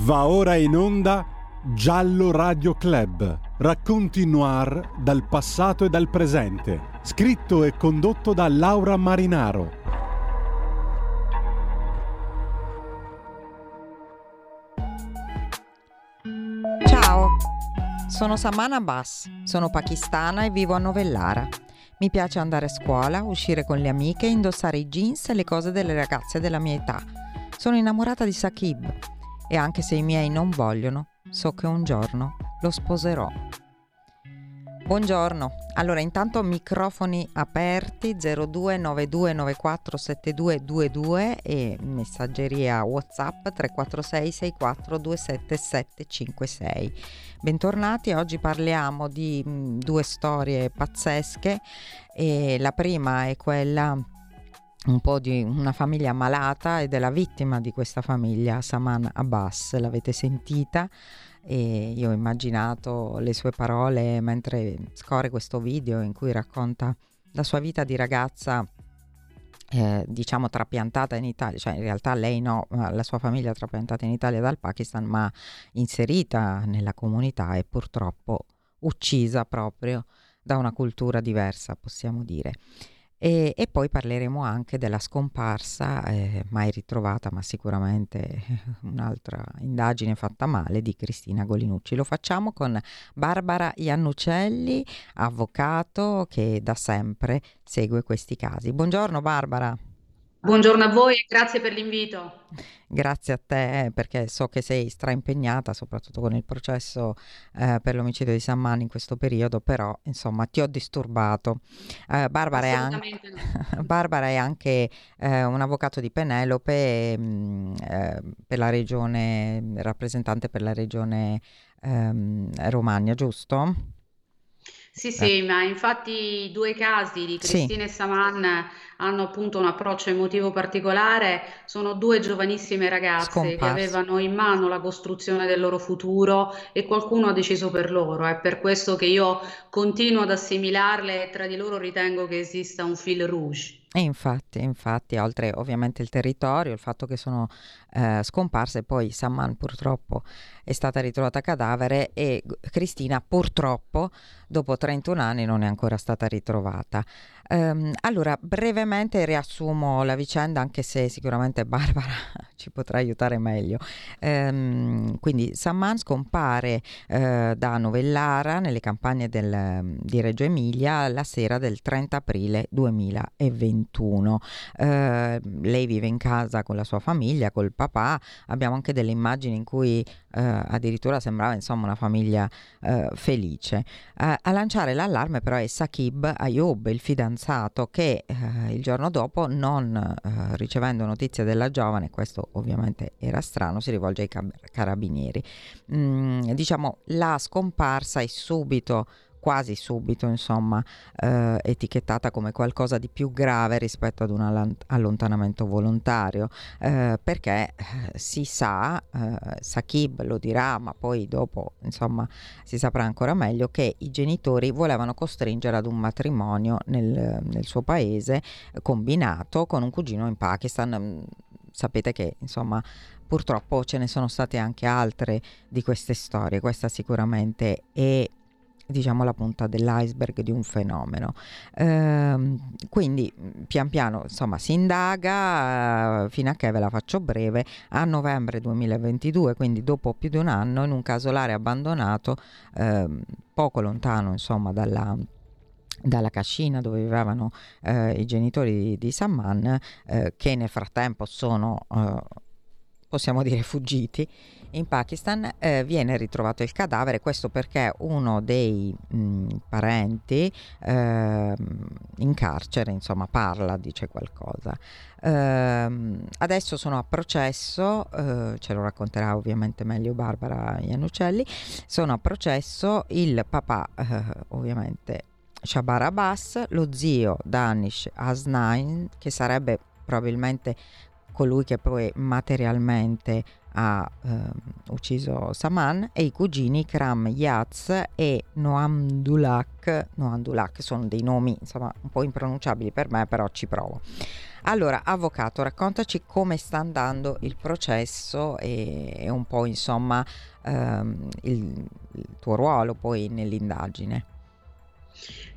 Va ora in onda Giallo Radio Club, racconti noir dal passato e dal presente, scritto e condotto da Laura Marinaro. Ciao, sono Samana Abbas, sono pakistana e vivo a Novellara. Mi piace andare a scuola, uscire con le amiche, indossare i jeans e le cose delle ragazze della mia età. Sono innamorata di Sakib e anche se i miei non vogliono, so che un giorno lo sposerò. Buongiorno, allora intanto microfoni aperti 0292947222 e messaggeria Whatsapp 346 64 27756. Bentornati, oggi parliamo di mh, due storie pazzesche e la prima è quella un po' di una famiglia malata e della vittima di questa famiglia, Saman Abbas, l'avete sentita? E io ho immaginato le sue parole mentre scorre questo video in cui racconta la sua vita di ragazza eh, diciamo trapiantata in Italia, cioè in realtà lei no, la sua famiglia trapiantata in Italia dal Pakistan, ma inserita nella comunità e purtroppo uccisa proprio da una cultura diversa, possiamo dire. E, e, poi parleremo anche della scomparsa, eh, mai ritrovata, ma sicuramente un'altra indagine fatta male di Cristina Golinucci. Lo facciamo con Barbara Iannucelli, avvocato che da sempre segue questi casi. Buongiorno Barbara. Buongiorno a voi e grazie per l'invito. Grazie a te perché so che sei straimpegnata soprattutto con il processo eh, per l'omicidio di Samman in questo periodo, però insomma ti ho disturbato. Eh, Barbara, è anche, no. Barbara, è anche, eh, un avvocato di Penelope mh, mm, eh, per la regione, rappresentante per la regione ehm, Romagna, giusto? Sì, sì, ma infatti i due casi di Sì. Cristina e Saman hanno appunto un approccio emotivo particolare. Sono due giovanissime ragazze che Scomparse. avevano in mano la costruzione del loro futuro e qualcuno ha deciso per loro. È per questo che io continuo ad assimilarle e tra di loro ritengo che esista un fil rouge. E infatti, infatti, oltre ovviamente il territorio, il fatto che sono eh, scomparse, poi Samman purtroppo è stata ritrovata cadavere e Cristina purtroppo dopo 31 anni non è ancora stata ritrovata. Ehm, allora, brevemente riassumo la vicenda, anche se sicuramente Barbara ci potrà aiutare meglio. Ehm, quindi Samman scompare eh, da Novellara nelle campagne del- di Reggio Emilia la sera del 30 aprile 2021. Eh, lei vive in casa con la sua famiglia, col papà. Abbiamo anche delle immagini in cui eh, addirittura sembrava insomma una famiglia eh, felice. Eh, a lanciare l'allarme però è Sakib Ayub, il fidanzato, che eh, il giorno dopo, non ricevendo notizie della giovane, questo ovviamente era strano, si rivolge ai carabinieri. Mm, diciamo, la scomparsa è subito quasi subito, insomma, eh, etichettata come qualcosa di più grave rispetto ad un allontanamento volontario, eh, perché eh, si sa, eh, Sakib lo dirà, ma poi dopo, insomma, si saprà ancora meglio che i genitori volevano costringere ad un matrimonio nel, nel suo paese combinato con un cugino in Pakistan. Sapete che, insomma, purtroppo ce ne sono state anche altre di queste storie. Questa sicuramente è diciamo la punta dell'iceberg di un fenomeno. Ehm, quindi pian piano insomma si indaga eh, fino a che ve la faccio breve a novembre 2022, quindi dopo più di un anno in un casolare abbandonato ehm, poco lontano insomma dalla dalla cascina dove vivevano eh, i genitori di, di Samman eh, che nel frattempo sono eh, possiamo dire fuggiti in Pakistan eh, viene ritrovato il cadavere, questo perché uno dei mh, parenti ehm, in carcere, insomma, parla, dice qualcosa. Ehm, adesso sono a processo, eh, ce lo racconterà ovviamente meglio Barbara Iannucelli, sono a processo il papà, eh, ovviamente Shabar Abbas, lo zio Danish Asnain, che sarebbe probabilmente colui che poi materialmente ha eh, ucciso Saman e i cugini Kram Yaz e Noamdulak, Noamdulak sono dei nomi insomma un po' impronunciabili per me però ci provo. Allora, avvocato, raccontaci come sta andando il processo e, e un po' insomma ehm, il, il tuo ruolo poi nell'indagine.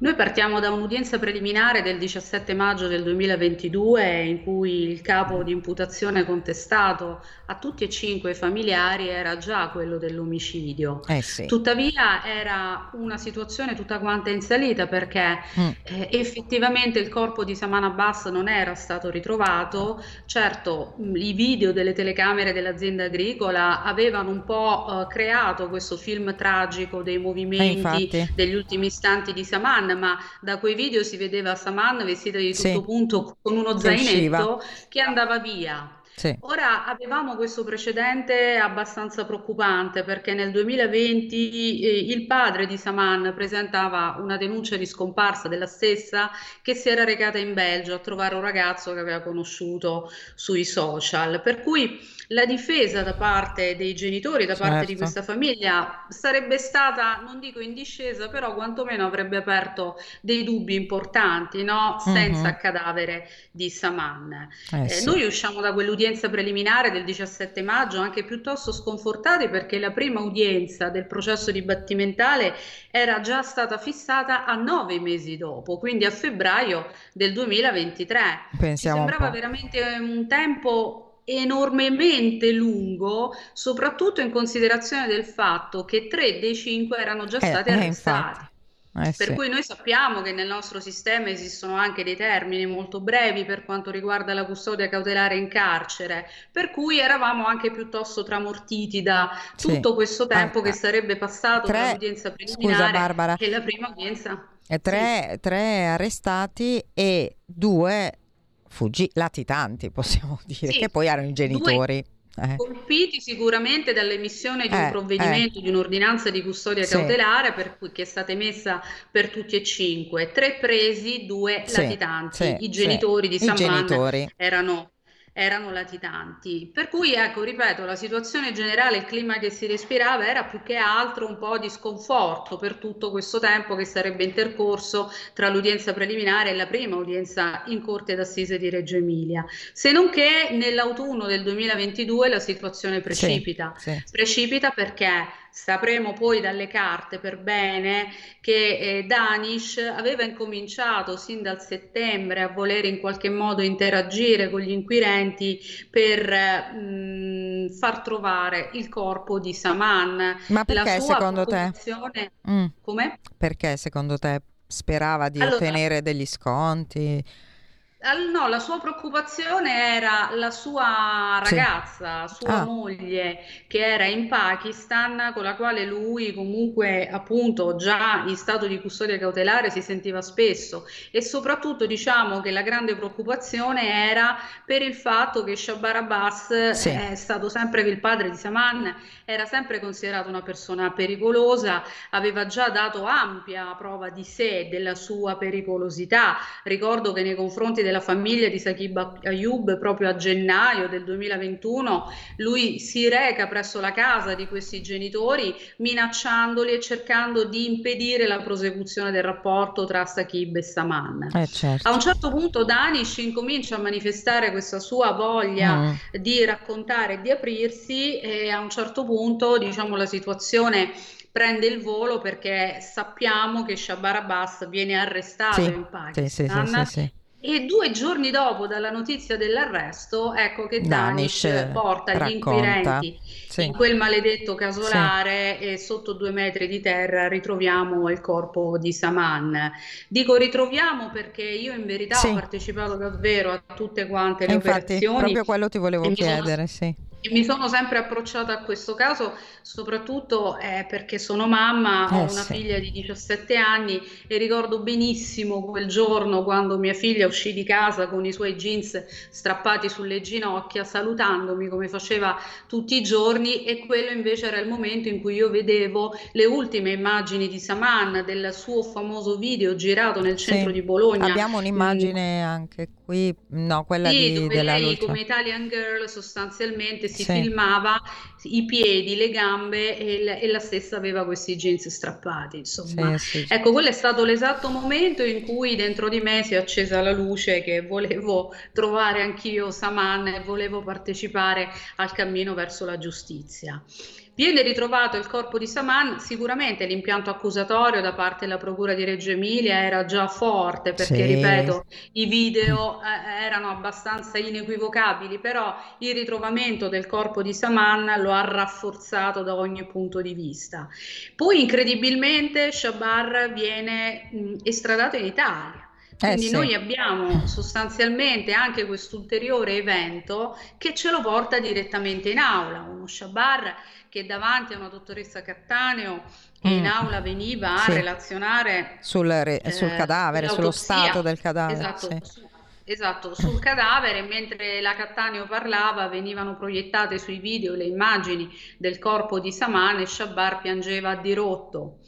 Noi partiamo da un'udienza preliminare del 17 maggio del 2022 in cui il capo di imputazione contestato a tutti e cinque i familiari era già quello dell'omicidio. Eh sì. Tuttavia era una situazione tutta quanta in salita perché mm. eh, effettivamente il corpo di Saman Abbas non era stato ritrovato. Certo, mm, i video delle telecamere dell'azienda agricola avevano un po' eh, creato questo film tragico dei movimenti eh, degli ultimi istanti di Saman ma da quei video si vedeva Saman vestita di tutto sì. punto con uno zainetto che andava via. Sì. Ora avevamo questo precedente abbastanza preoccupante perché nel 2020 eh, il padre di Saman presentava una denuncia di scomparsa della stessa che si era recata in Belgio a trovare un ragazzo che aveva conosciuto sui social. Per cui la difesa da parte dei genitori, da parte di certo. questa famiglia, sarebbe stata, non dico in discesa, però quantomeno avrebbe aperto dei dubbi importanti, no? senza uh-huh. cadavere di Saman. Eh, eh, sì. Noi usciamo da quell'udienza preliminare del 17 maggio anche piuttosto sconfortati perché la prima udienza del processo dibattimentale era già stata fissata a nove mesi dopo, quindi a febbraio del 2023. Pensiamo Ci sembrava veramente un tempo enormemente lungo, soprattutto in considerazione del fatto che tre dei cinque erano già eh, stati eh, arrestati. Eh, per sì. cui noi sappiamo che nel nostro sistema esistono anche dei termini molto brevi per quanto riguarda la custodia cautelare in carcere, per cui eravamo anche piuttosto tramortiti da tutto sì. questo tempo ah, che sarebbe passato tre... tra l'udienza preliminare e la prima udienza. E tre, sì. tre arrestati e due fuggi latitanti, possiamo dire, che poi erano i genitori. Eh. Colpiti sicuramente dall'emissione di un eh, provvedimento, eh. di un'ordinanza di custodia sì. cautelare per cui, che è stata emessa per tutti e cinque. Tre presi, due sì, latitanti. I genitori di San Juan erano erano latitanti. Per cui, ecco, ripeto, la situazione generale, il clima che si respirava era più che altro un po' di sconforto per tutto questo tempo che sarebbe intercorso tra l'udienza preliminare e la prima udienza in Corte d'Assise di Reggio Emilia. Se non che nell'autunno del 2022 la situazione precipita. Sì, sì. Precipita perché Sapremo poi dalle carte per bene che eh, Danish aveva incominciato sin dal settembre a volere in qualche modo interagire con gli inquirenti per mh, mm, far trovare il corpo di Saman. Ma perché secondo te? Mm. Come? Perché secondo te sperava di allora, ottenere degli sconti? No, la sua preoccupazione era la sua ragazza, sì. sua ah. moglie, che era in Pakistan, con la quale lui comunque appunto già in stato di custodia cautelare si sentiva spesso e soprattutto diciamo che la grande preoccupazione era per il fatto che Shabar Abbas sì. è stato sempre il padre di Saman, era sempre considerato una persona pericolosa, aveva già dato ampia prova di sé, della sua pericolosità. Ricordo che nei confronti del della famiglia di Saqib Ayub proprio a gennaio del 2021, lui si reca presso la casa di questi genitori minacciandoli e cercando di impedire la prosecuzione del rapporto tra Saqib e Saman. Eh, certo. A un certo punto Danish incomincia a manifestare questa sua voglia mm. di raccontare e di aprirsi e a un certo punto diciamo la situazione prende il volo perché sappiamo che Shabar Abbas viene arrestato sì, in Pakistan sì, sì, e due giorni dopo dalla notizia dell'arresto, ecco che Danish, Danish porta racconta. gli inquirenti sì. in quel maledetto casolare sì. e sotto due metri di terra ritroviamo il corpo di Saman. Dico ritroviamo perché io in verità sì. ho partecipato davvero a tutte quante le Infatti, operazioni. Proprio quello ti volevo chiedere, sì. Mi sono sempre approcciata a questo caso soprattutto eh, perché sono mamma, ho eh, una sì. figlia di 17 anni e ricordo benissimo quel giorno quando mia figlia uscì di casa con i suoi jeans strappati sulle ginocchia salutandomi come faceva tutti i giorni e quello invece era il momento in cui io vedevo le ultime immagini di Saman del suo famoso video girato nel centro sì. di Bologna. Abbiamo un'immagine mm. anche qui, no, quella sì, di, della lei luce. come Italian Girl sostanzialmente si sì. filmava i piedi, le gambe e, e, la stessa aveva questi jeans strappati, insomma. Sì, sì, ecco, quello è stato l'esatto momento in cui dentro di me si è accesa la luce che volevo trovare anch'io Saman e volevo partecipare al cammino verso la giustizia. Viene ritrovato il corpo di Saman, sicuramente l'impianto accusatorio da parte della Procura di Reggio Emilia era già forte perché, sì. ripeto, i video eh, erano abbastanza inequivocabili, però il ritrovamento del corpo di Saman lo ha rafforzato da ogni punto di vista. Poi incredibilmente Shabar viene mh, estradato in Italia. Quindi eh sì. noi abbiamo sostanzialmente anche questo ulteriore evento che ce lo porta direttamente in aula, uno Shabar che davanti a una dottoressa Cattaneo che mm. in aula veniva a sì. relazionare sul, re, sul eh, cadavere, sullo stato del cadavere. Esatto, sì. su, esatto, sul cadavere, mentre la Cattaneo parlava venivano proiettate sui video le immagini del corpo di Saman e Shabar piangeva a dirotto.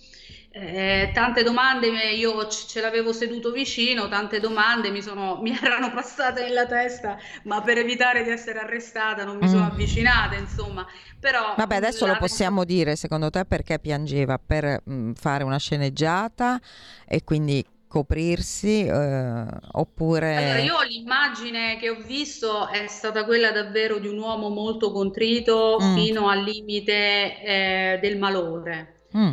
Eh, tante domande, io ce l'avevo seduto vicino, tante domande mi, sono, mi, erano passate nella testa, ma per evitare di essere arrestata non mi mm. sono avvicinata, insomma. Però, Vabbè, adesso lo possiamo dire, secondo te perché piangeva? Per mh, mm, fare una sceneggiata e quindi coprirsi eh, oppure... Allora, io l'immagine che ho visto è stata quella davvero di un uomo molto contrito mm. fino al limite eh, del malore. Mm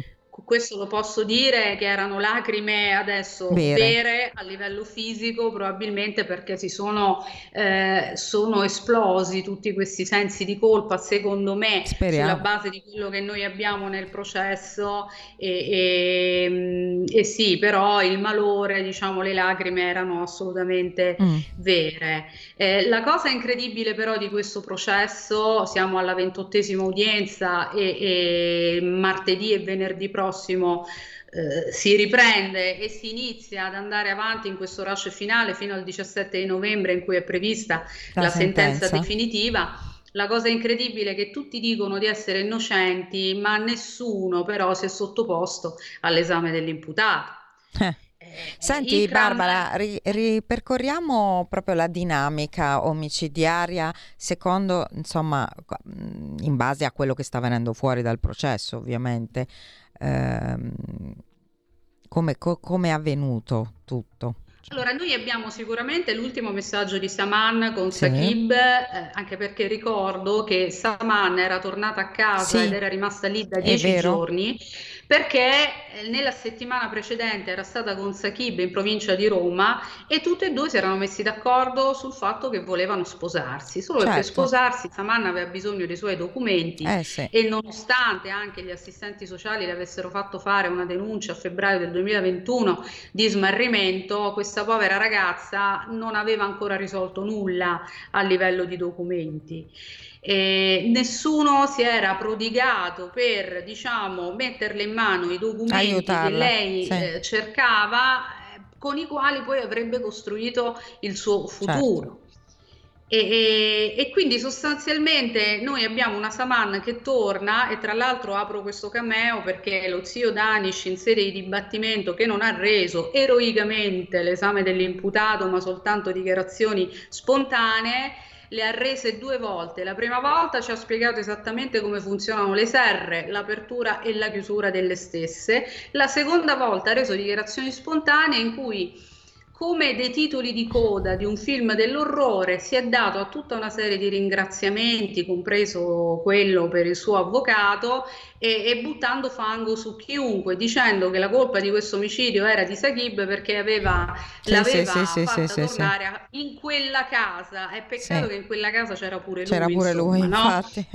questo lo posso dire che erano lacrime adesso vere, vere a livello fisico, probabilmente perché si sono, eh, sono, esplosi tutti questi sensi di colpa, secondo me, Speriamo. sulla base di quello che noi abbiamo nel processo. E, e, mm, e sì, però il malore, diciamo, le lacrime erano assolutamente mm. vere. Eh, la cosa incredibile però di questo processo, siamo alla ventottesima udienza e, e martedì e venerdì prossimo prossimo eh, si riprende e si inizia ad andare avanti in questo rush finale fino al 17 di novembre in cui è prevista la, la sentenza. sentenza definitiva. La cosa incredibile è che tutti dicono di essere innocenti, ma nessuno però si è sottoposto all'esame dell'imputato. Eh. eh Senti Barbara, ri- ripercorriamo proprio la dinamica omicidiaria secondo, insomma, in base a quello che sta venendo fuori dal processo, ovviamente ehm, come, co- come è avvenuto tutto? Allora, noi abbiamo sicuramente l'ultimo messaggio di Saman con sì. Saqib, eh, anche perché ricordo che Saman era tornata a casa sì. ed era rimasta lì da dieci giorni perché eh, nella settimana precedente era stata con Saqib in provincia di Roma e tutti e due si erano messi d'accordo sul fatto che volevano sposarsi, solo certo. che per certo. sposarsi Samanna aveva bisogno dei suoi documenti eh, sì. e nonostante anche gli assistenti sociali le avessero fatto fare una denuncia a febbraio del 2021 di smarrimento, questa povera ragazza non aveva ancora risolto nulla a livello di documenti. Eh, nessuno si era prodigato per diciamo, metterle in mano i documenti Aiutarla, che lei sì. eh, cercava, eh, con i quali poi avrebbe costruito il suo futuro. Certo. E, e, e, quindi sostanzialmente noi abbiamo una Saman che torna e tra l'altro apro questo cameo perché lo zio Danish in sede di dibattimento che non ha reso eroicamente l'esame dell'imputato ma soltanto dichiarazioni spontanee le ha rese due volte. La prima volta ci ha spiegato esattamente come funzionano le serre, l'apertura e la chiusura delle stesse. La seconda volta ha reso dichiarazioni spontanee in cui come dei titoli di coda di un film dell'orrore si è dato a tutta una serie di ringraziamenti, compreso quello per il suo avvocato, e, e buttando fango su chiunque, dicendo che la colpa di questo omicidio era di Saqib perché aveva, sì, l'aveva sì, sì, fatta sì, tornare in quella casa. È peccato che in quella casa c'era pure lui. C'era pure insomma, lui, no? infatti.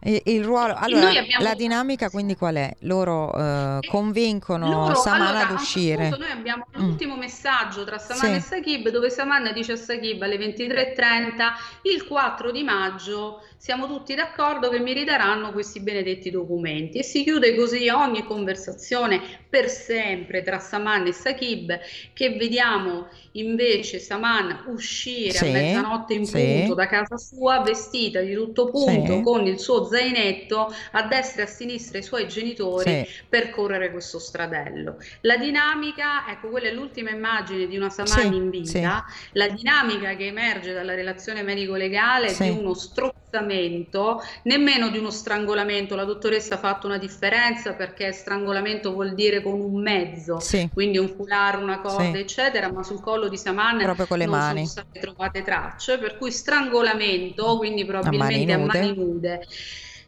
Il ruolo, allora, abbiamo... la dinamica quindi qual è? Loro uh, convincono loro, Saman allora, ad uscire. Noi abbiamo mm. l'ultimo messaggio tra Saman sì. e Sakib dove Saman dice a Sakib alle 23.30 il 4 di maggio siamo tutti d'accordo che mi ridaranno questi benedetti documenti e si chiude così ogni conversazione per sempre tra Saman e Sakib che vediamo invece Saman uscire sì, a mezzanotte in sì. punto da casa sua vestita di tutto punto sì. con il suo zainetto a destra e a sinistra i suoi genitori per correre questo stradello. La dinamica, ecco quella è l'ultima immagine di una Saman in vita, la dinamica che emerge dalla relazione medico-legale di uno strozzo ammazzamento, nemmeno di uno strangolamento. La dottoressa ha fatto una differenza perché strangolamento vuol dire con un mezzo, sì. quindi un foulard, una corda, sì. eccetera, ma sul collo di Saman non mani. sono state trovate tracce, per cui strangolamento, quindi probabilmente a mani nude. A mani nude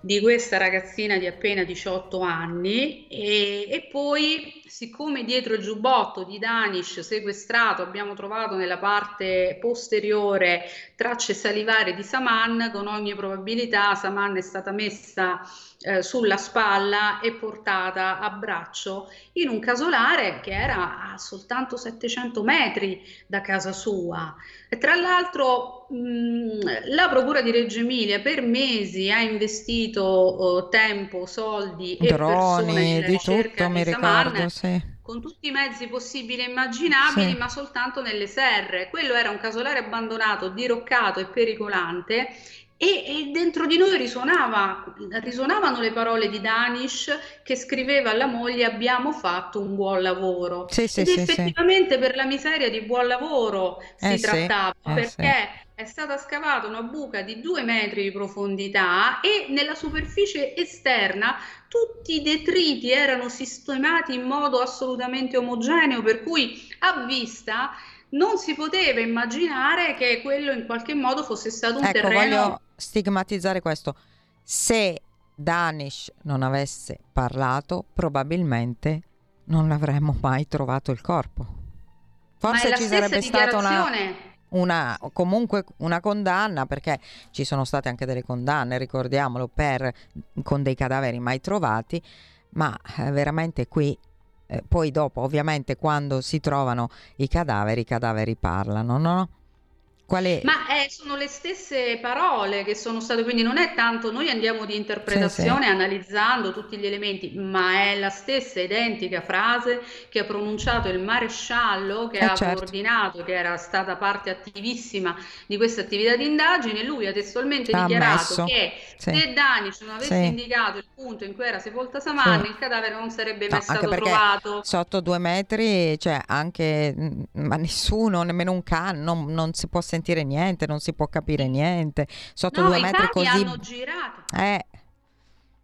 di questa ragazzina di appena 18 anni e, e, poi siccome dietro il giubbotto di Danish sequestrato abbiamo trovato nella parte posteriore tracce salivare di Saman con ogni probabilità Saman è stata messa eh, sulla spalla e portata a braccio in un casolare che era a soltanto 700 metri da casa sua. E tra l'altro mh, la Procura di Reggio Emilia per mesi ha investito oh, tempo, soldi e Droni, di tutto, mi ricordo, sì con tutti i mezzi possibili e immaginabili, sì. ma soltanto nelle serre. Quello era un casolare abbandonato, diroccato e pericolante e, e, dentro di noi risuonava, risuonavano le parole di Danish che scriveva alla moglie abbiamo fatto un buon lavoro. Sì, sì, Ed sì, effettivamente per la miseria di buon lavoro si eh, trattava, eh, perché è stata scavata una buca di due metri di profondità e nella superficie esterna tutti i detriti erano sistemati in modo assolutamente omogeneo, per cui a vista non si poteva immaginare che quello in qualche modo fosse stato un ecco, terreno. Voglio stigmatizzare questo. Se Danish non avesse parlato, probabilmente non avremmo mai trovato il corpo. Forse ci sarebbe stata una, una, comunque una condanna, perché ci sono state anche delle condanne, ricordiamolo, per, con dei cadaveri mai trovati, ma eh, veramente qui eh, poi dopo ovviamente quando si trovano i cadaveri, i cadaveri parlano, no? Quale... Ma eh, sono le stesse parole che sono state, quindi non è tanto noi andiamo di interpretazione sì, sì. analizzando tutti gli elementi, ma è la stessa identica frase che ha pronunciato il maresciallo che eh, ha certo. coordinato, che era stata parte attivissima di questa attività di indagine. Lui ha testualmente ha dichiarato ammesso. che sì. se Danic non avesse indicato il punto in cui era sepolta Saman, il cadavere non sarebbe mai no, stato trovato. Sotto due metri, cioè anche, ma nessuno, nemmeno un can, non, non si può sentire sentire niente, non si può capire niente. Sotto no, due metri così. hanno girato. Eh.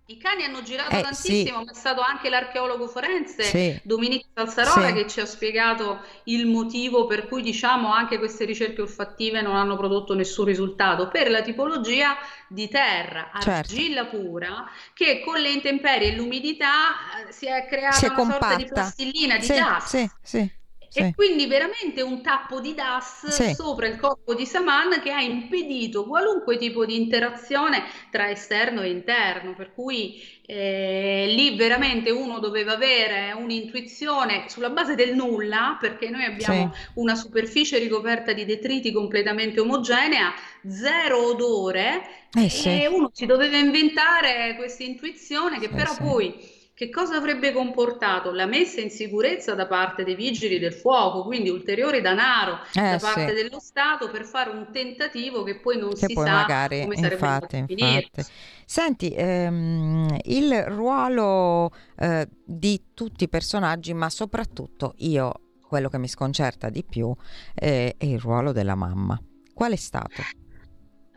I cani hanno girato eh, tantissimo, sì. ma è stato anche l'archeologo forense sì. Domenico Salsarola sì. che ci ha spiegato il motivo per cui diciamo anche queste ricerche olfattive non hanno prodotto nessun risultato per la tipologia di terra, certo. argilla certo. pura, che con le intemperie e l'umidità eh, si è creata si è una compatta. sorta di plastilina di gas. Sì, sì. E quindi veramente un tappo di DAS sì. sopra il corpo di Saman che ha impedito qualunque tipo di interazione tra esterno e interno, per cui eh, lì veramente uno doveva avere un'intuizione sulla base del nulla, perché noi abbiamo sì. una superficie ricoperta di detriti completamente omogenea, zero odore, eh, sì. e uno si doveva inventare questa intuizione che però poi che cosa avrebbe comportato? La messa in sicurezza da parte dei vigili del fuoco, quindi ulteriore denaro eh, da parte sì. dello Stato per fare un tentativo che poi non che si poi sa magari, come sarebbe infatti, infatti. Senti, ehm, il ruolo eh, di tutti i personaggi, ma soprattutto io, quello che mi sconcerta di più, eh, è il ruolo della mamma. Qual è stato?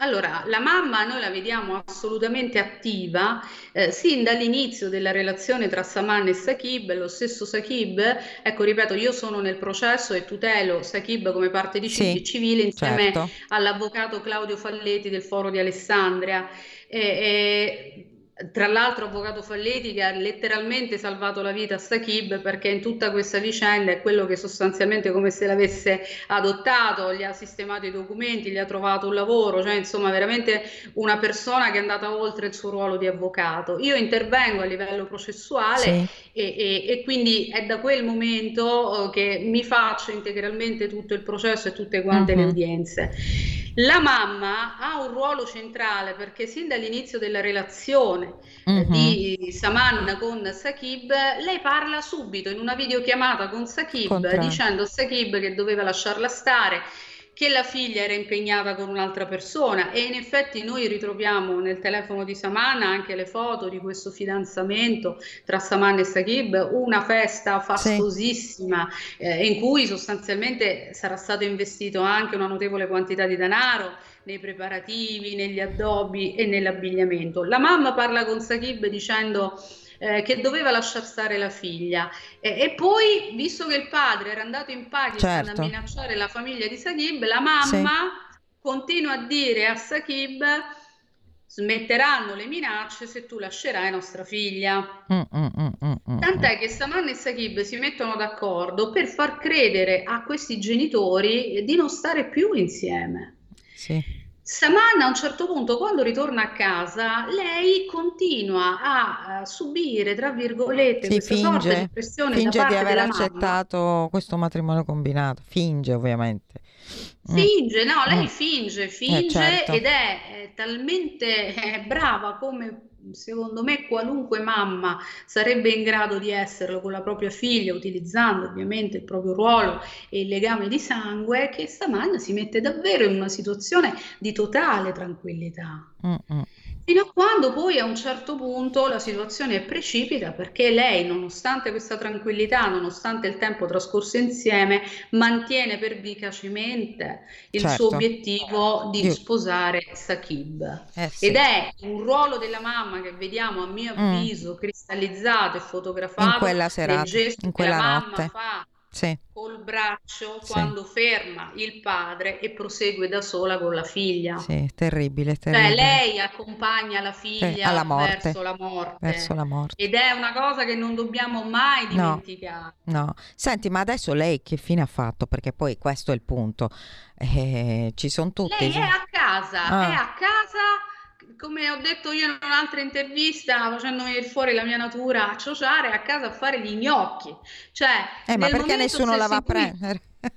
Allora, la mamma noi la vediamo assolutamente attiva eh, sin dall'inizio della relazione tra Saman e Sakib, lo stesso Sakib, ecco ripeto, io sono nel processo e tutelo Sakib come parte di sì, civile insieme certo. all'avvocato Claudio Falletti del Foro di Alessandria. E, e tra l'altro avvocato Falletti che ha letteralmente salvato la vita a Sakib perché in tutta questa vicenda è quello che sostanzialmente come se l'avesse adottato, gli ha sistemato i documenti, gli ha trovato un lavoro, cioè insomma veramente una persona che è andata oltre il suo ruolo di avvocato. Io intervengo a livello processuale sì. e, e, e, quindi è da quel momento uh, che mi faccio integralmente tutto il processo e tutte quante uh-huh. le mhm. udienze. La mamma ha un ruolo centrale perché sin dall'inizio della relazione mm-hmm. di Saman con Sakib, lei parla subito in una videochiamata con Sakib Contra. dicendo a Sakib che doveva lasciarla stare, che la figlia era impegnata con un'altra persona e in effetti noi ritroviamo nel telefono di Saman anche le foto di questo fidanzamento tra Saman e Saqib, una festa fastosissima sì. eh, in cui sostanzialmente sarà stato investito anche una notevole quantità di denaro nei preparativi, negli addobbi e nell'abbigliamento. La mamma parla con Saqib dicendo eh, che doveva lasciar stare la figlia. E, e, poi, visto che il padre era andato in Pakistan certo. a minacciare la famiglia di Saqib, la mamma sì. continua a dire a Saqib smetteranno le minacce se tu lascerai nostra figlia. Mm, mm, mm, Tant'è che Saman e Saqib si mettono d'accordo per far credere a questi genitori di non stare più insieme. Sì. Saman a un certo punto, quando ritorna a casa, lei continua a, a subire, tra virgolette, sì, questa finge, sorta di pressione finge di aver accettato mamma. questo matrimonio combinato, finge ovviamente. Finge, no, lei mm. finge, finge eh, certo. ed è, è talmente brava come secondo me qualunque mamma sarebbe in grado di esserlo con la propria figlia, utilizzando ovviamente il proprio ruolo e il legame di sangue, che stamani si mette davvero in una situazione di totale tranquillità. Mm-mm. Fino a quando poi a un certo punto la situazione precipita perché lei, nonostante questa tranquillità, nonostante il tempo trascorso insieme, mantiene pervicacemente il certo. suo obiettivo di Dio. sposare Sakib. Eh sì. Ed è un ruolo della mamma che vediamo, a mio mm. avviso, mm. cristallizzato e fotografato in quella serata, in quella notte. fa sì. col braccio sì. quando ferma il padre e prosegue da sola con la figlia. Sì, terribile, cioè, terribile. Cioè, lei accompagna la figlia verso la, verso, la morte. Ed è una cosa che non dobbiamo mai dimenticare. No, no. Senti, ma adesso lei che fine ha fatto? Perché poi questo è il punto. Eh, ci sono tutti. Lei è a casa, ah. è a casa come ho detto io in un'altra intervista, facendo venire fuori la mia natura a ciociare a casa a fare gli gnocchi. Cioè, eh, ma perché nessuno la va a prendere?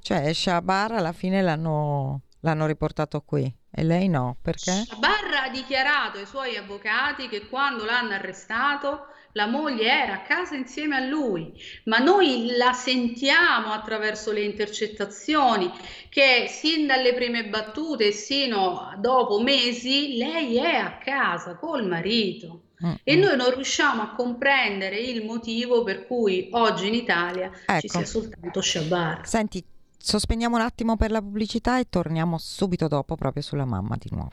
cioè, Shabar alla fine l'hanno, l'hanno riportato qui e lei no, perché? Shabar ha dichiarato ai suoi avvocati che quando l'hanno arrestato la moglie era a casa insieme a lui, ma noi la sentiamo attraverso le intercettazioni che sin dalle prime battute sino a dopo mesi lei è a casa col marito. Mm-hmm. E noi non riusciamo a comprendere il motivo per cui oggi in Italia ecco. ci sia soltanto Shabar. Senti, sospendiamo un attimo per la pubblicità e torniamo subito dopo proprio sulla mamma di nuovo.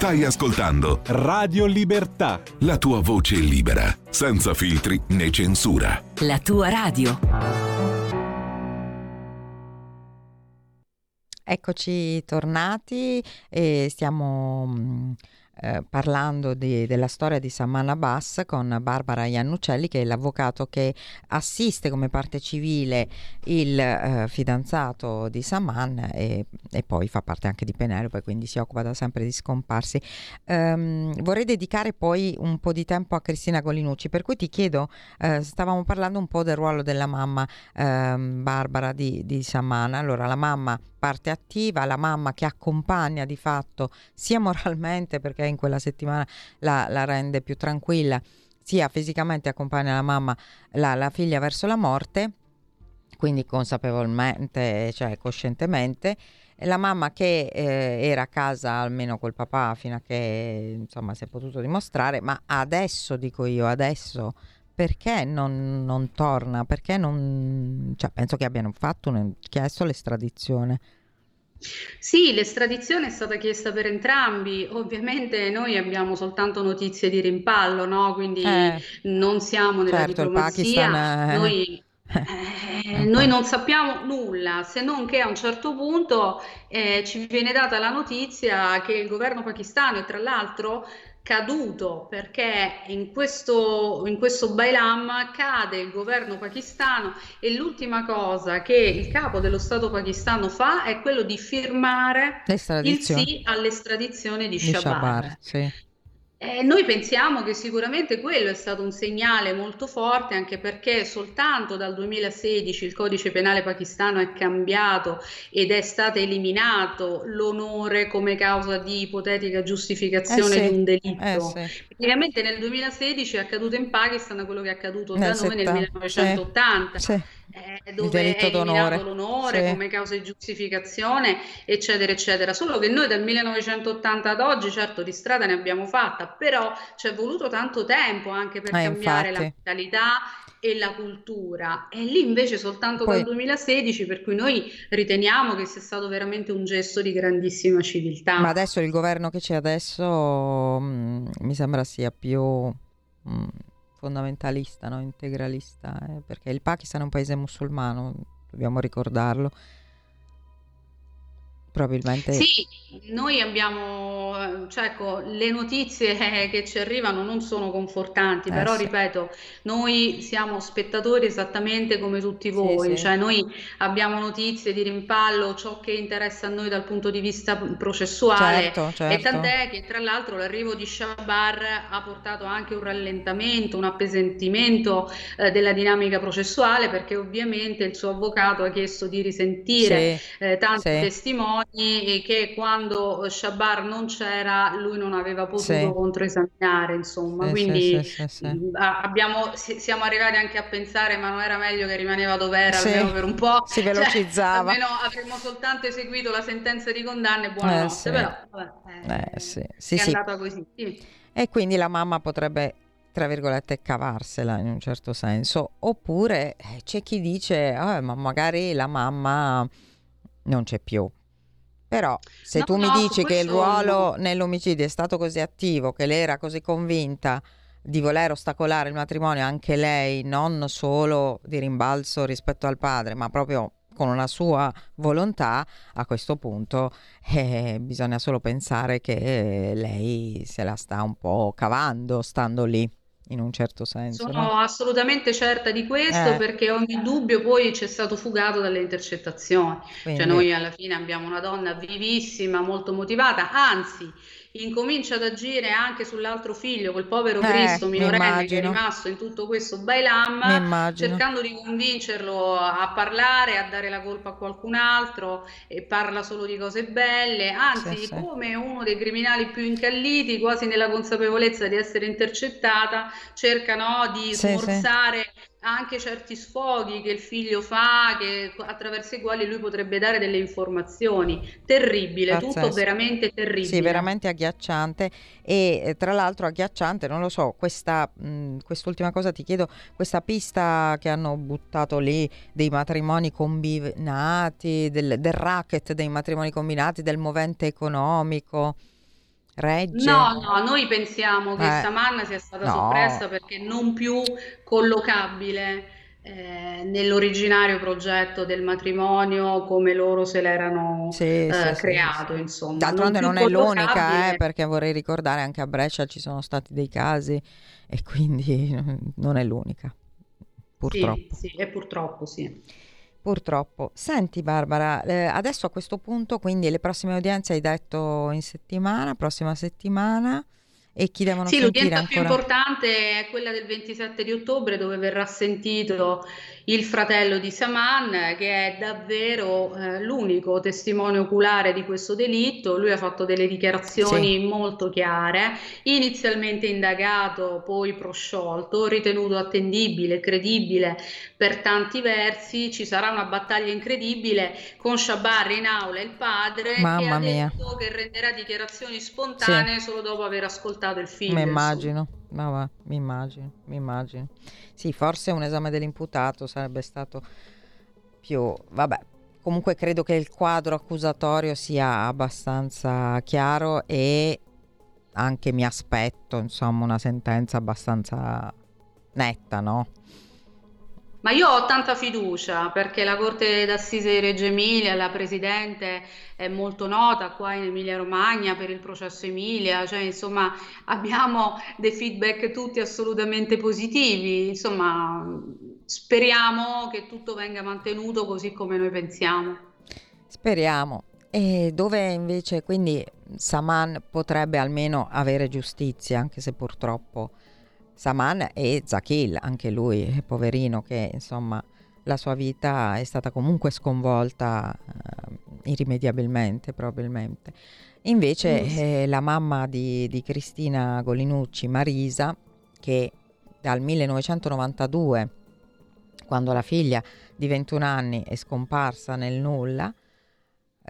Stai ascoltando Radio Libertà. La tua voce libera, senza filtri né censura. La tua radio. Eccoci tornati e stiamo mm, eh, parlando di, della storia di Saman Abbas con Barbara Iannuccelli che è l'avvocato che assiste come parte civile il eh, fidanzato di Saman e, e, poi fa parte anche di Penelope quindi si occupa da sempre di scomparsi. Um, vorrei dedicare poi un po' di tempo a Cristina Golinucci per cui ti chiedo eh, stavamo parlando un po' del ruolo della mamma ehm, Barbara di, di Saman allora la mamma parte attiva, la mamma che accompagna di fatto sia moralmente perché in quella settimana la, la rende più tranquilla, sia fisicamente accompagna la mamma, la, la figlia verso la morte, quindi consapevolmente, cioè coscientemente, la mamma che eh, era a casa almeno col papà fino a che insomma si è potuto dimostrare, ma adesso dico io, adesso perché non, non torna? Perché non... Cioè, penso che abbiano fatto un, chiesto l'estradizione. Sì, l'estradizione è stata chiesta per entrambi. Ovviamente noi abbiamo soltanto notizie di rimpallo, no? Quindi Eh, non siamo nella certo, diplomazia. Eh, Noi, eh, noi non sappiamo nulla, se non che a un certo punto eh, ci viene data la notizia che il governo pakistano, e tra l'altro caduto perché in questo, in questo Bailam cade il governo pakistano e l'ultima cosa che il capo dello Stato pakistano fa è quello di firmare il sì all'estradizione di di Shabar. Shabar, sì. Eh, noi pensiamo che sicuramente quello è stato un segnale molto forte, anche perché soltanto dal 2016 il codice penale pakistano è cambiato ed è stato eliminato l'onore come causa di ipotetica Eh giustificazione di sì, un eh delitto. sì, Praticamente nel 2016 è accaduto in Pakistan quello che è accaduto da nel noi nel 70, sì, 1980 sì, eh, dove è eliminato d'onore, l'onore sì, come causa di giustificazione, eccetera, eccetera. Solo che noi dal 1980 ad oggi, certo, di strada ne abbiamo fatta, però ci è voluto tanto tempo anche per eh, cambiare la infatti, mentalità e la cultura. E lì invece soltanto dal poi 2016, per cui noi riteniamo che sia stato veramente un gesto di grandissima Ma civiltà. adesso il governo che c'è adesso mm, mi sembra sia più mm, fondamentalista, no? Integralista, eh, perché il Pakistan è un paese musulmano, dobbiamo ricordarlo. Probabilmente Sì, noi abbiamo, eh, cioè, ecco, le notizie che ci arrivano non sono confortanti, eh però sì, ripeto, noi siamo spettatori esattamente come tutti voi, sì, cioè noi abbiamo notizie di rimpallo, ciò che interessa a noi dal punto di vista processuale. Certo, e certo, tant'è che tra l'altro l'arrivo di Shabar ha portato anche un rallentamento, un appesantimento eh, della dinamica processuale perché ovviamente il suo avvocato ha chiesto di risentire eh, tanti sì, testimoni che quando Shabar non c'era lui non aveva potuto sì, controesaminare, insomma. sì, Quindi sì, a- abbiamo, si- siamo arrivati anche a pensare, ma non era meglio che rimaneva dove era almeno per un po', si cioè velocizzava, almeno avremmo soltanto eseguito la sentenza di condanna e eh buonanotte, sì, però vabbè, eh eh, sì, sì, è andata così. Sì. e quindi la mamma potrebbe, tra virgolette, cavarsela in un certo senso, oppure eh, c'è chi dice, "Ah, ma magari la mamma non c'è più. Però se No, tu mi no, su dici che il ruolo nell'omicidio è stato così attivo, che lei era così convinta di voler ostacolare il matrimonio, anche lei, non solo di rimbalzo rispetto al padre, ma proprio con una sua volontà, a questo punto eh, bisogna solo pensare che lei se la sta un po' cavando stando lì, in un certo senso, no? Sono assolutamente certa di questo Eh, perché ogni dubbio poi ci è stato fugato dalle intercettazioni. Cioè quindi, noi alla fine abbiamo una donna vivissima, molto motivata, anzi incomincia ad agire anche sull'altro figlio, quel povero eh, Cristo mi minorenne che è rimasto in tutto questo bailam, cercando di convincerlo a parlare, a dare la colpa a qualcun altro e parla solo di cose belle, Sì, anzi sì, come uno dei criminali più incalliti, quasi nella consapevolezza di essere intercettata, cerca no, di sì, sì, anche certi sfoghi che il figlio fa, che, attraverso i quali lui potrebbe dare delle informazioni. Terribile, tutto pazzesco. veramente Sì, terribile. veramente agghiacciante e eh, tra l'altro agghiacciante, non lo so, questa, mh, quest'ultima cosa ti chiedo, questa pista che hanno buttato lì dei matrimoni combinati, del, del racket dei matrimoni combinati, del movente economico, regge? No, no, noi pensiamo che Eh, Saman sia stata no, soppressa perché non più collocabile eh, nell'originario progetto del matrimonio come loro se l'erano sì, eh, sì, sì, sì. creato, insomma, non D'altronde più non è l'unica, eh, perché vorrei ricordare anche a Brescia ci sono stati dei casi e quindi non è l'unica, purtroppo. Sì, sì, e purtroppo sì. Purtroppo. Senti Barbara, eh, adesso a questo punto, quindi le prossime udienze hai detto in settimana, prossima settimana, e chi devono Sì, sentire l'udienza più importante è quella del 27 di ottobre dove verrà sentito il fratello di Saman, che è davvero eh, l'unico testimone oculare di questo delitto. Lui ha fatto delle Sì, dichiarazioni molto chiare, inizialmente indagato, poi prosciolto, ritenuto attendibile, credibile per tanti versi. Ci sarà una battaglia incredibile con Shabar in aula, il padre, che mamma ha mia, detto che renderà dichiarazioni sì, spontanee solo dopo aver ascoltato il mi figlio, insomma. immagino, ma va, mi immagino, mi immagino. Sì, forse un esame dell'imputato sarebbe stato più, vabbè, comunque credo che il quadro accusatorio sia abbastanza chiaro e anche mi aspetto insomma una sentenza abbastanza netta, no? Ma io ho tanta fiducia perché la Corte d'Assise di Reggio Emilia, la Presidente è molto nota qua in Emilia Romagna per il processo Emilia, cioè insomma abbiamo dei feedback tutti assolutamente positivi, insomma speriamo che tutto venga mantenuto così come noi pensiamo. Speriamo. E dove invece quindi Saman potrebbe almeno avere giustizia, anche se purtroppo Saman e Zakil, anche lui, poverino, che insomma la sua vita è stata comunque sconvolta eh, irrimediabilmente, probabilmente. Invece eh, la mamma di, di, Cristina Golinucci, Marisa, che dal 1992, quando la figlia di 21 anni è scomparsa nel nulla,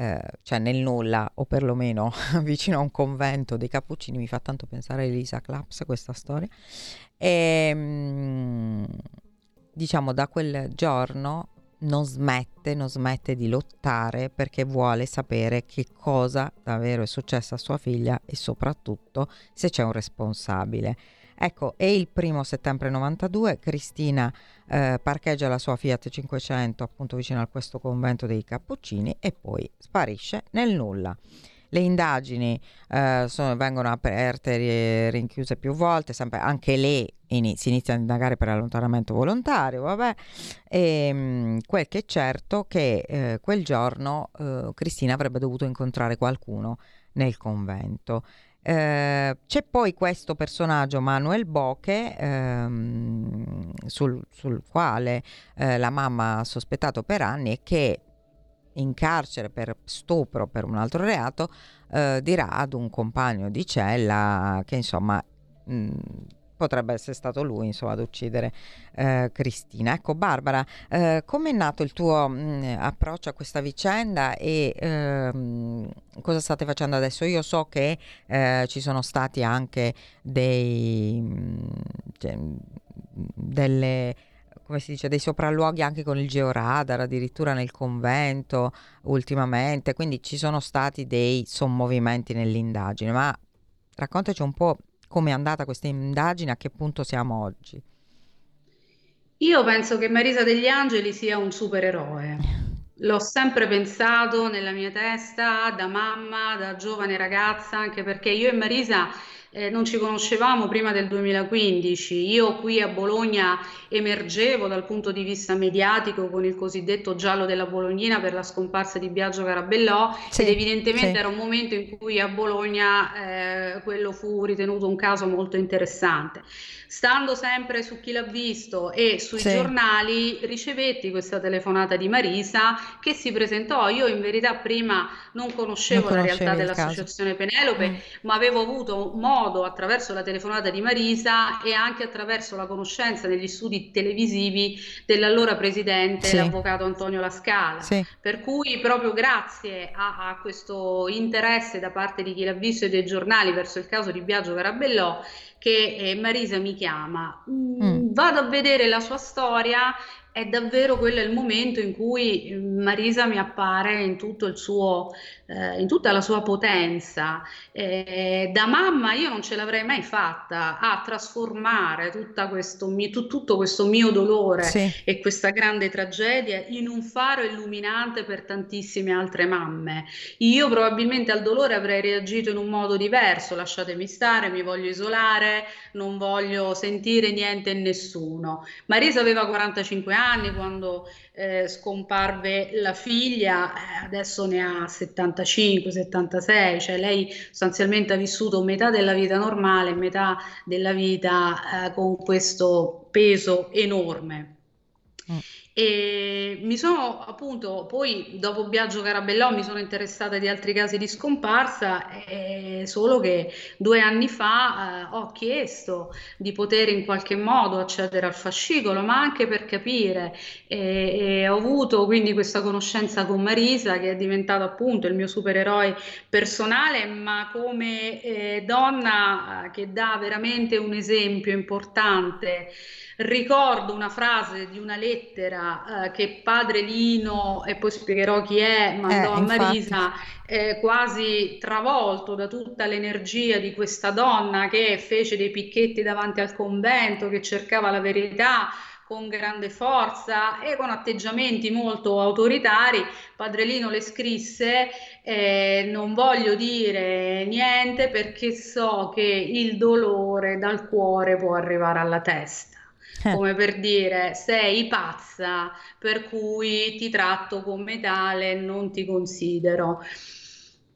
eh, cioè nel nulla o perlomeno vicino a un convento dei cappuccini, mi fa tanto pensare a Elisa Claps questa storia. E ehm, diciamo da quel giorno non smette, non smette di lottare perché vuole sapere che cosa davvero è successo a sua figlia e soprattutto se c'è un responsabile. Ecco, e il primo settembre 92 Cristina eh, parcheggia la sua Fiat 500 appunto vicino a questo convento dei Cappuccini e poi sparisce nel nulla. Le indagini eh, sono, vengono aperte e rinchiuse più volte, sempre, anche lei in, si inizia a indagare per allontanamento volontario, vabbè. E, mh, mm, quel che è certo che eh, quel giorno eh, Cristina avrebbe dovuto incontrare qualcuno nel convento eh, c'è poi questo personaggio Manuel Boche ehm, sul, sul, quale eh, la mamma ha sospettato per anni e che in carcere per stupro per un altro reato eh, dirà ad un compagno di cella che insomma mh, potrebbe essere stato lui insomma, ad uccidere eh, Cristina. Ecco Barbara, eh, come è nato il tuo mh, mm, approccio a questa vicenda e ehm, cosa state facendo adesso? Io so che eh, ci sono stati anche dei, mm, cioè, delle come si dice, dei sopralluoghi anche con il georadar, addirittura nel convento ultimamente, quindi ci sono stati dei sommovimenti nell'indagine, ma raccontaci un po' come è andata questa indagine, a che punto siamo oggi? Io penso che Marisa degli Angeli sia un supereroe. L'ho sempre pensato nella mia testa da mamma, da giovane ragazza, anche perché io e Marisa eh, non ci conoscevamo prima del 2015. Io qui a Bologna emergevo dal punto di vista mediatico con il cosiddetto giallo della Bolognina per la scomparsa di Biagio Carabellò sì, ed evidentemente sì. era un momento in cui a Bologna eh, quello fu ritenuto un caso molto interessante. Stando sempre su chi l'ha visto e sui sì. giornali, ricevetti questa telefonata di Marisa che si presentò. Io in verità prima non conoscevo non la realtà dell'associazione Penelope, mm. ma avevo avuto modo attraverso la telefonata di Marisa e anche attraverso la conoscenza negli studi televisivi dell'allora presidente, sì. l'avvocato Antonio Lascala. Sì. Per cui proprio grazie a, a questo interesse da parte di chi l'ha visto e dei giornali verso il caso di Biagio Carabellò, che eh, Marisa mi chiama, mm, mm. vado a vedere la sua storia è davvero quello il momento in cui Marisa mi appare in, tutto il suo, eh, in tutta la sua potenza. Eh, da mamma io non ce l'avrei mai fatta a trasformare questo mio, tutto questo mio dolore sì. e questa grande tragedia in un faro illuminante per tantissime altre mamme. Io probabilmente al dolore avrei reagito in un modo diverso, lasciatemi stare, mi voglio isolare, non voglio sentire niente e nessuno. Marisa aveva 45 anni anni quando eh, scomparve la figlia, eh, adesso ne ha 75, 76, cioè lei sostanzialmente ha vissuto metà della vita normale, metà della vita eh, con questo peso enorme. Mm. E mi sono appunto poi dopo Biagio Carabellò mi sono interessata di altri casi di scomparsa, eh, solo che due anni fa eh, ho chiesto di poter in qualche modo accedere al fascicolo, ma anche per capire. E, e ho avuto quindi questa conoscenza con Marisa che è diventata appunto il mio supereroe personale, ma come eh, donna eh, che dà veramente un esempio importante. Ricordo una frase di una lettera eh, che padre Lino, e poi spiegherò chi è, mandò Eh, a Marisa, eh, quasi travolto da tutta l'energia di questa donna che fece dei picchetti davanti al convento, che cercava la verità con grande forza e con atteggiamenti molto autoritari. Padre Lino le scrisse: eh, Non voglio dire niente perché so che il dolore dal cuore può arrivare alla testa. Eh. Come per dire, sei pazza, per cui ti tratto come tale, non ti considero.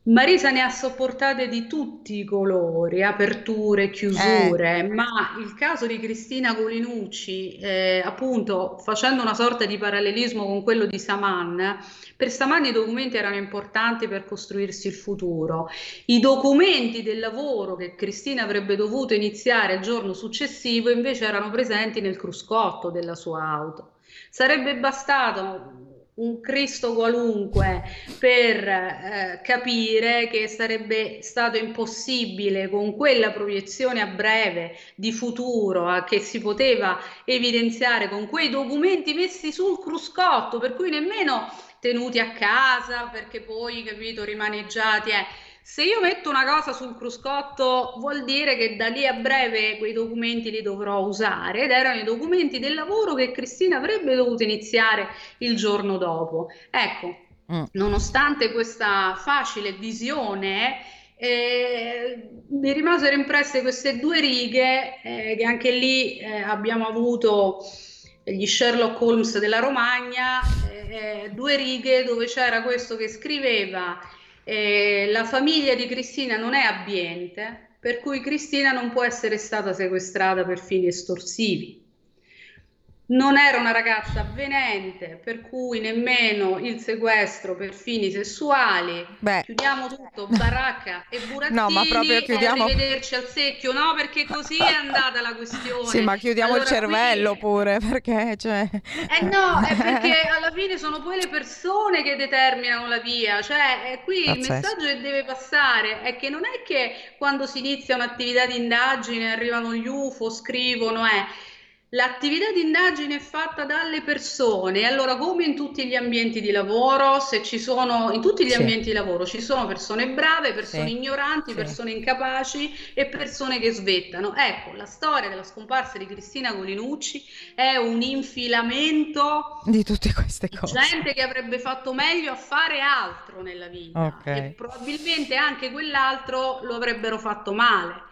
Marisa ne ha sopportate di tutti i colori, aperture, chiusure, ma il caso di Cristina Colinucci, eh, appunto facendo una sorta di parallelismo con quello di Saman, per Saman i documenti erano importanti per costruirsi il futuro. I documenti del lavoro che Cristina avrebbe dovuto iniziare il giorno successivo invece erano presenti nel cruscotto della sua auto. Sarebbe bastato un Cristo qualunque per eh, capire che sarebbe stato impossibile con quella proiezione a breve di futuro eh, che si poteva evidenziare con quei documenti messi sul cruscotto, per cui nemmeno tenuti a casa perché poi, capito, rimaneggiati. Eh. Se io metto una cosa sul cruscotto vuol dire che da lì a breve quei documenti li dovrò usare ed erano i documenti del lavoro che Cristina avrebbe dovuto iniziare il giorno dopo. Ecco, Mm. nonostante questa facile visione, eh, mi rimasero impresse queste due righe eh, che anche lì eh, abbiamo avuto gli Sherlock Holmes della Romagna, eh, due righe dove c'era questo che scriveva eh, la famiglia di Cristina non è abbiente, per cui Cristina non può essere stata sequestrata per fini estorsivi. Non era una ragazza avvenente, per cui nemmeno il sequestro per fini sessuali. Beh. Chiudiamo tutto, baracca e burattini No, ma proprio chiudiamo- e arrivederci al secchio, no? Perché così è andata la questione. Sì, ma chiudiamo Allora, il cervello qui- pure perché cioè... eh no, è perché alla fine sono poi le persone che determinano la via, cioè è qui il Pazzesco. messaggio che deve passare è che non è che quando si inizia un'attività di indagine arrivano gli UFO, scrivono, eh. L'attività di indagine è fatta dalle persone, allora come in tutti gli ambienti di lavoro, se ci sono, in tutti gli Sì. ambienti di lavoro ci sono persone brave, persone Sì. ignoranti, Sì. persone incapaci e persone che svettano. Ecco, la storia della scomparsa di Cristina Colinucci è un infilamento di tutte queste cose. gente che avrebbe fatto meglio a fare altro nella vita Ok. e probabilmente anche quell'altro lo avrebbero fatto male.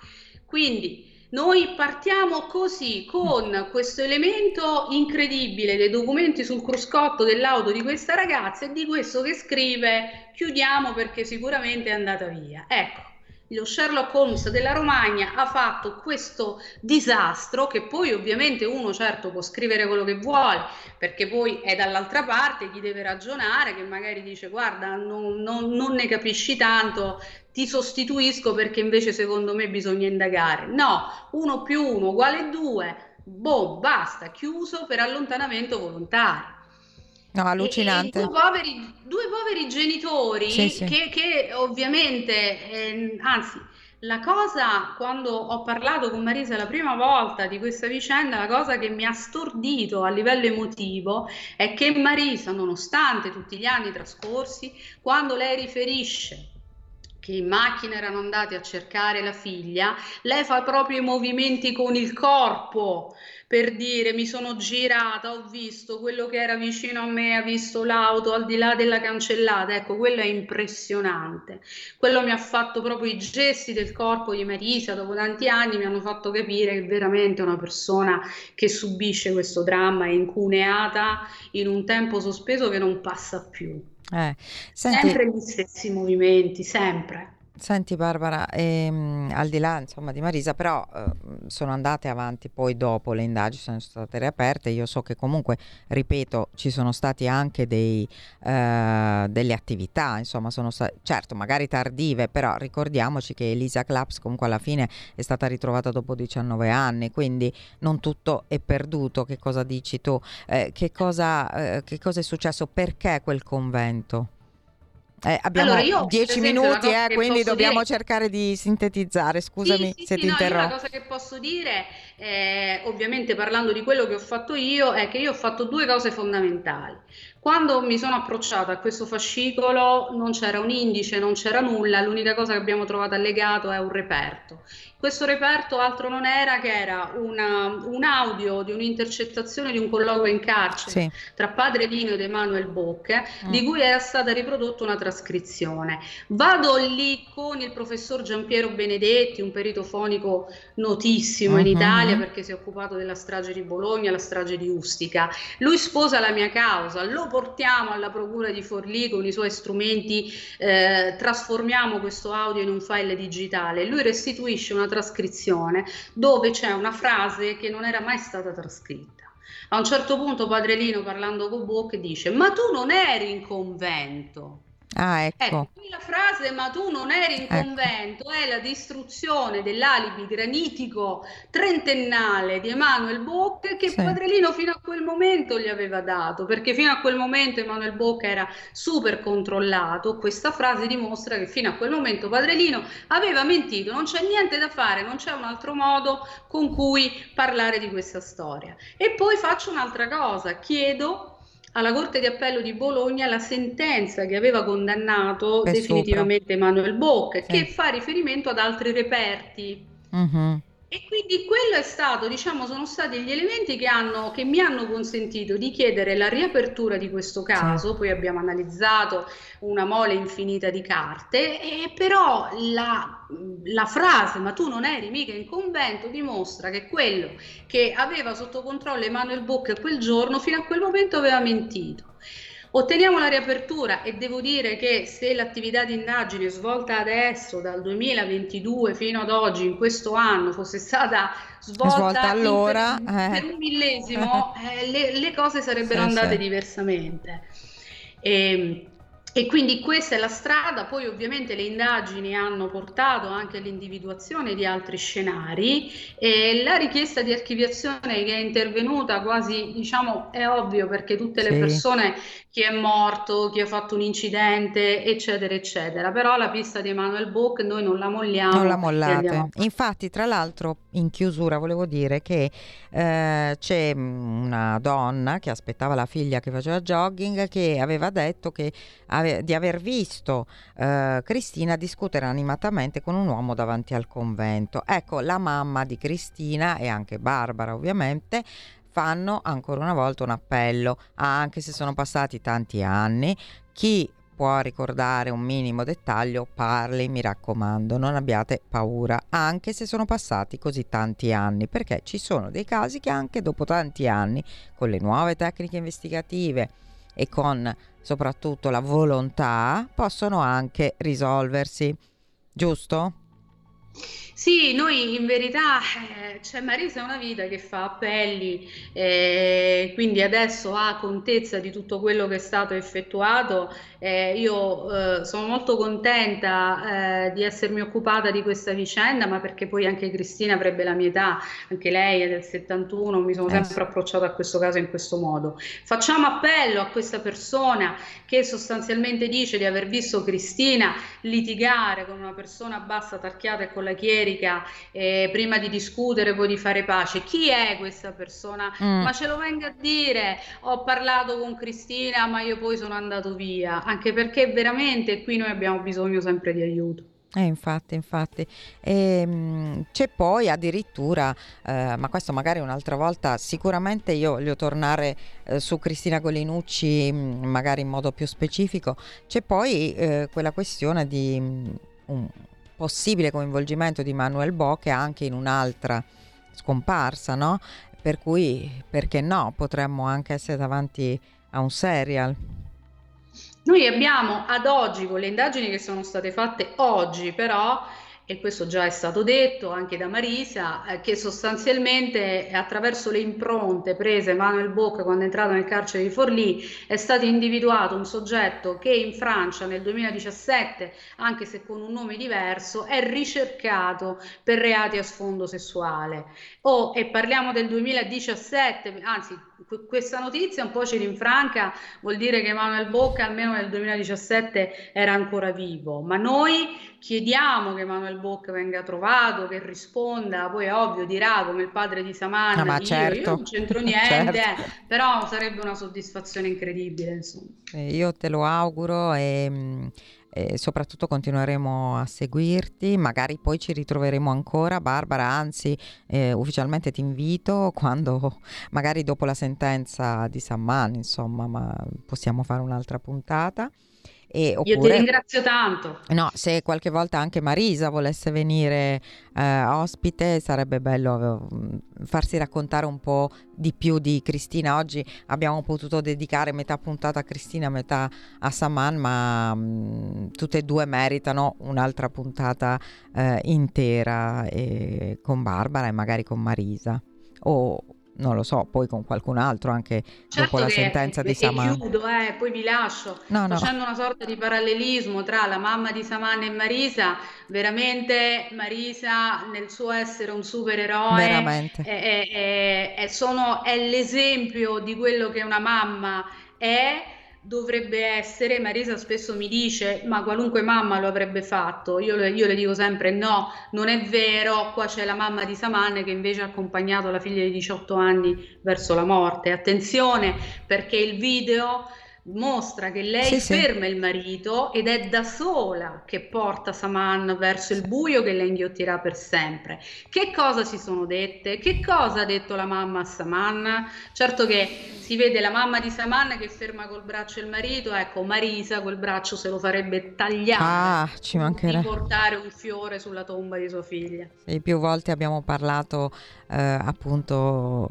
Quindi noi partiamo così con questo elemento incredibile dei documenti sul cruscotto dell'auto di questa ragazza e di questo che scrive chiudiamo perché sicuramente è andata via. Ecco, lo Sherlock Holmes della Romagna ha fatto questo disastro che poi ovviamente uno certo può scrivere quello che vuole perché poi è dall'altra parte chi deve ragionare che magari dice guarda non, non- non ne capisci tanto ti sostituisco perché invece secondo me bisogna indagare. No uno più uno uguale due boh basta chiuso per allontanamento volontario No, e- allucinante. e due poveri, due poveri genitori Sì, sì. Che, che ovviamente, ehm, anzi, la cosa, quando ho parlato con Marisa la prima volta di questa vicenda, la cosa che mi ha stordito a livello emotivo è che Marisa, nonostante tutti gli anni trascorsi, quando lei riferisce che in macchina erano andati a cercare la figlia, lei fa proprio i movimenti con il corpo per dire mi sono girata, ho visto quello che era vicino a me, ha visto l'auto al di là della cancellata. Ecco, quello è impressionante. Quello mi ha fatto proprio i gesti del corpo di Marisa dopo tanti anni, mi hanno fatto capire che è veramente una persona che subisce questo dramma è incuneata in un tempo sospeso che non passa più. Eh, senti, Sempre gli stessi movimenti, sempre. Senti Barbara, ehm, al di là insomma di Marisa, però eh, sono andate avanti poi dopo le indagini, sono state riaperte. Io so che comunque, ripeto, ci sono stati anche dei, eh, delle attività, insomma, sono sta- certo magari tardive, però ricordiamoci che Elisa Claps comunque alla fine è stata ritrovata dopo 19 anni, quindi non tutto è perduto. Che cosa dici tu? Eh, che cosa, eh, che cosa è successo? Perché quel convento? Eh, abbiamo allora, dieci minuti, eh, quindi dobbiamo dire... cercare di sintetizzare. Scusami sì, sì, se sì, ti no, interrompo. La cosa che posso dire, eh, ovviamente parlando di quello che ho fatto io, è che io ho fatto due cose fondamentali. Quando mi sono approcciata a questo fascicolo non c'era un indice, non c'era nulla, l'unica cosa che abbiamo trovato allegato è un reperto. Questo reperto altro non era che era una, un audio di un'intercettazione di un colloquio in carcere sì. tra Padre Lino ed Emanuel Bocche, mm. di cui era stata riprodotta una trascrizione. Vado lì con il professor Giampiero Benedetti, un perito fonico notissimo in mm-hmm. Italia perché si è occupato della strage di Bologna, la strage di Ustica. Lui sposa la mia causa, lo portiamo alla procura di Forlì con i suoi strumenti, eh, trasformiamo questo audio in un file digitale. Lui restituisce una trascrizione dove c'è una frase che non era mai stata trascritta. A un certo punto Padre Lino parlando con Bocche dice ma tu non eri in convento. Ah, ecco. ecco. la frase ma tu non eri in ecco. convento è la distruzione dell'alibi granitico trentennale di Emanuele Bocca che sì. Padrelino fino a quel momento gli aveva dato, perché fino a quel momento Emanuele Bocca era super controllato. Questa frase dimostra che fino a quel momento Padrelino aveva mentito, non c'è niente da fare, non c'è un altro modo con cui parlare di questa storia. E poi faccio un'altra cosa, chiedo alla Corte di Appello di Bologna la sentenza che aveva condannato Beh, definitivamente sopra. Emanuele Bock, sì. che fa riferimento ad altri reperti. Uh-huh. E quindi quello è stato, diciamo, sono stati gli elementi che, hanno, che mi hanno consentito di chiedere la riapertura di questo caso, sì. poi abbiamo analizzato una mole infinita di carte, e però la, la frase ma tu non eri mica in convento dimostra che quello che aveva sotto controllo Emanuele Bocca quel giorno fino a quel momento aveva mentito. Otteniamo la riapertura e devo dire che se l'attività di indagine svolta adesso, dal 2022 fino ad oggi, in questo anno, fosse stata svolta, svolta allora, per, eh. per, un millesimo, eh, le, le, cose sarebbero sì, andate sì. diversamente. E, ehm, e quindi questa è la strada, poi ovviamente le indagini hanno portato anche all'individuazione di altri scenari e la richiesta di archiviazione che è intervenuta quasi, diciamo, è ovvio perché tutte le sì. persone, chi è morto, chi ha fatto un incidente, eccetera, eccetera, però la pista di Emanuel Book noi non la molliamo. Non la mollate. Infatti, tra l'altro, in chiusura volevo dire che eh, c'è una donna che aspettava la figlia che faceva jogging che aveva detto che ave- di aver visto eh, Cristina discutere animatamente con un uomo davanti al convento. Ecco, la mamma di Cristina e anche Barbara ovviamente fanno ancora una volta un appello, anche se sono passati tanti anni, chi può ricordare un minimo dettaglio, parli, mi raccomando, non abbiate paura, anche se sono passati così tanti anni, perché ci sono dei casi che anche dopo tanti anni, con le nuove tecniche investigative e con soprattutto la volontà, possono anche risolversi. Giusto? Sì, noi in verità eh, c'è Marisa è una vita che fa appelli, eh, quindi adesso ha contezza di tutto quello che è stato effettuato. Eh, io eh, sono molto contenta eh, di essermi occupata di questa vicenda, ma perché poi anche Cristina avrebbe la mia età, anche lei è del 71, mi sono eh, sempre approcciata a questo caso in questo modo. Facciamo appello a questa persona che sostanzialmente dice di aver visto Cristina litigare con una persona bassa, tarchiata e con la chierica America eh, prima di discutere, poi di fare pace. Chi è questa persona? Mm. Ma ce lo venga a dire. Ho parlato con Cristina, ma io poi sono andato via. Anche perché veramente qui noi abbiamo bisogno sempre di aiuto. Eh, infatti, infatti. E, ehm, mh, c'è poi addirittura, eh, ma questo magari un'altra volta, sicuramente io voglio tornare eh, su Cristina Golinucci, mh, magari in modo più specifico, c'è poi eh, quella questione di mh, un, possibile coinvolgimento di Manuel Bocche anche in un'altra scomparsa, no? Per cui, perché no, potremmo anche essere davanti a un serial. Noi abbiamo ad oggi, con le indagini che sono state fatte oggi, però e questo già è stato detto anche da Marisa, eh, che sostanzialmente attraverso le impronte prese Manuel Bocca quando è entrato nel carcere di Forlì è stato individuato un soggetto che in Francia nel 2017, anche se con un nome diverso, è ricercato per reati a sfondo sessuale. Oh, e parliamo del 2017, anzi questa notizia un po' ci rinfranca, vuol dire che Manuel Bocca almeno nel 2017 era ancora vivo, ma noi chiediamo che Manuel Bocca venga trovato, che risponda, poi è ovvio dirà come il padre di Samantha, ah, certo. io, non c'entro niente, certo. però sarebbe una soddisfazione incredibile. Insomma. Io te lo auguro e mm, e soprattutto continueremo a seguirti, magari poi ci ritroveremo ancora Barbara, anzi eh, ufficialmente ti invito quando magari dopo la sentenza di Samman, insomma, ma possiamo fare un'altra puntata. E, oppure, Io ti ringrazio tanto. No, se qualche volta anche Marisa volesse venire eh, ospite, sarebbe bello eh, farsi raccontare un po' di più di Cristina. Oggi abbiamo potuto dedicare metà puntata a Cristina, metà a Saman, ma mh, tutte e due meritano un'altra puntata eh, intera eh, con Barbara e magari con Marisa. O, non lo so, poi con qualcun altro anche certo dopo la sentenza di Saman. chiudo, eh, poi vi lascio. No, no. Facendo una sorta di parallelismo tra la mamma di Saman e Marisa, veramente Marisa nel suo essere un supereroe è, è, è, sono, è l'esempio di quello che una mamma è dovrebbe essere, Marisa spesso mi dice, ma qualunque mamma lo avrebbe fatto, io io le, dico sempre no, non è vero, qua c'è la mamma di Saman che invece ha accompagnato la figlia di 18 anni verso la morte. Attenzione perché il video mostra che lei sì, ferma sì. il marito ed è da sola che porta Saman verso il buio che la inghiottirà per sempre. Che cosa si sono dette? Che cosa ha detto la mamma a Saman? Certo che si vede la mamma di Saman che ferma col braccio il marito, ecco Marisa quel braccio se lo farebbe tagliare ah, ci mancherà. di portare un fiore sulla tomba di sua figlia. Sì, più volte abbiamo parlato eh, appunto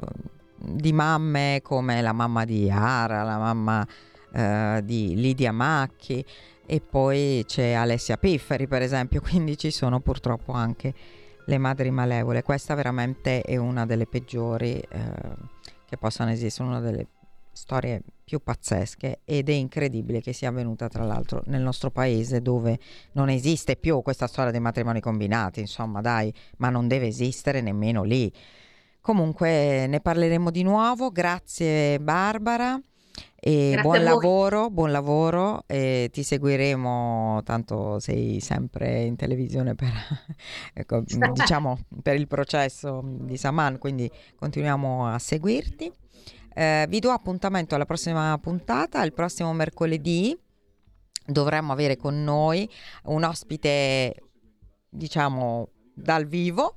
di mamme come la mamma di Ara, la mamma eh, di Lidia Macchi e poi c'è Alessia Pifferi per esempio, quindi ci sono purtroppo anche le madri malevole. Questa veramente è una delle peggiori eh, che possano esistere, una delle storie più pazzesche ed è incredibile che sia avvenuta tra l'altro nel nostro paese dove non esiste più questa storia dei matrimoni combinati, insomma dai, ma non deve esistere nemmeno lì. Comunque ne parleremo di nuovo, grazie Barbara. E buon lavoro, buon lavoro e ti seguiremo, tanto sei sempre in televisione per, ecco, diciamo, per il processo di Saman, quindi continuiamo a seguirti. Eh, vi do appuntamento alla prossima puntata, il prossimo mercoledì dovremmo avere con noi un ospite, diciamo, dal vivo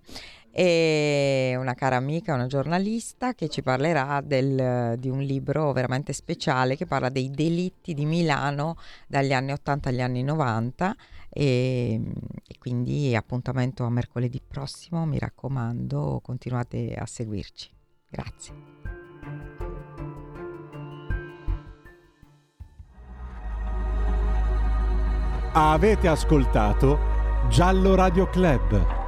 e una cara amica, una giornalista che ci parlerà del, di un libro veramente speciale che parla dei delitti di Milano dagli anni 80 agli anni 90 e, e quindi appuntamento a mercoledì prossimo, mi raccomando, continuate a seguirci. Grazie. Avete ascoltato Giallo Radio Club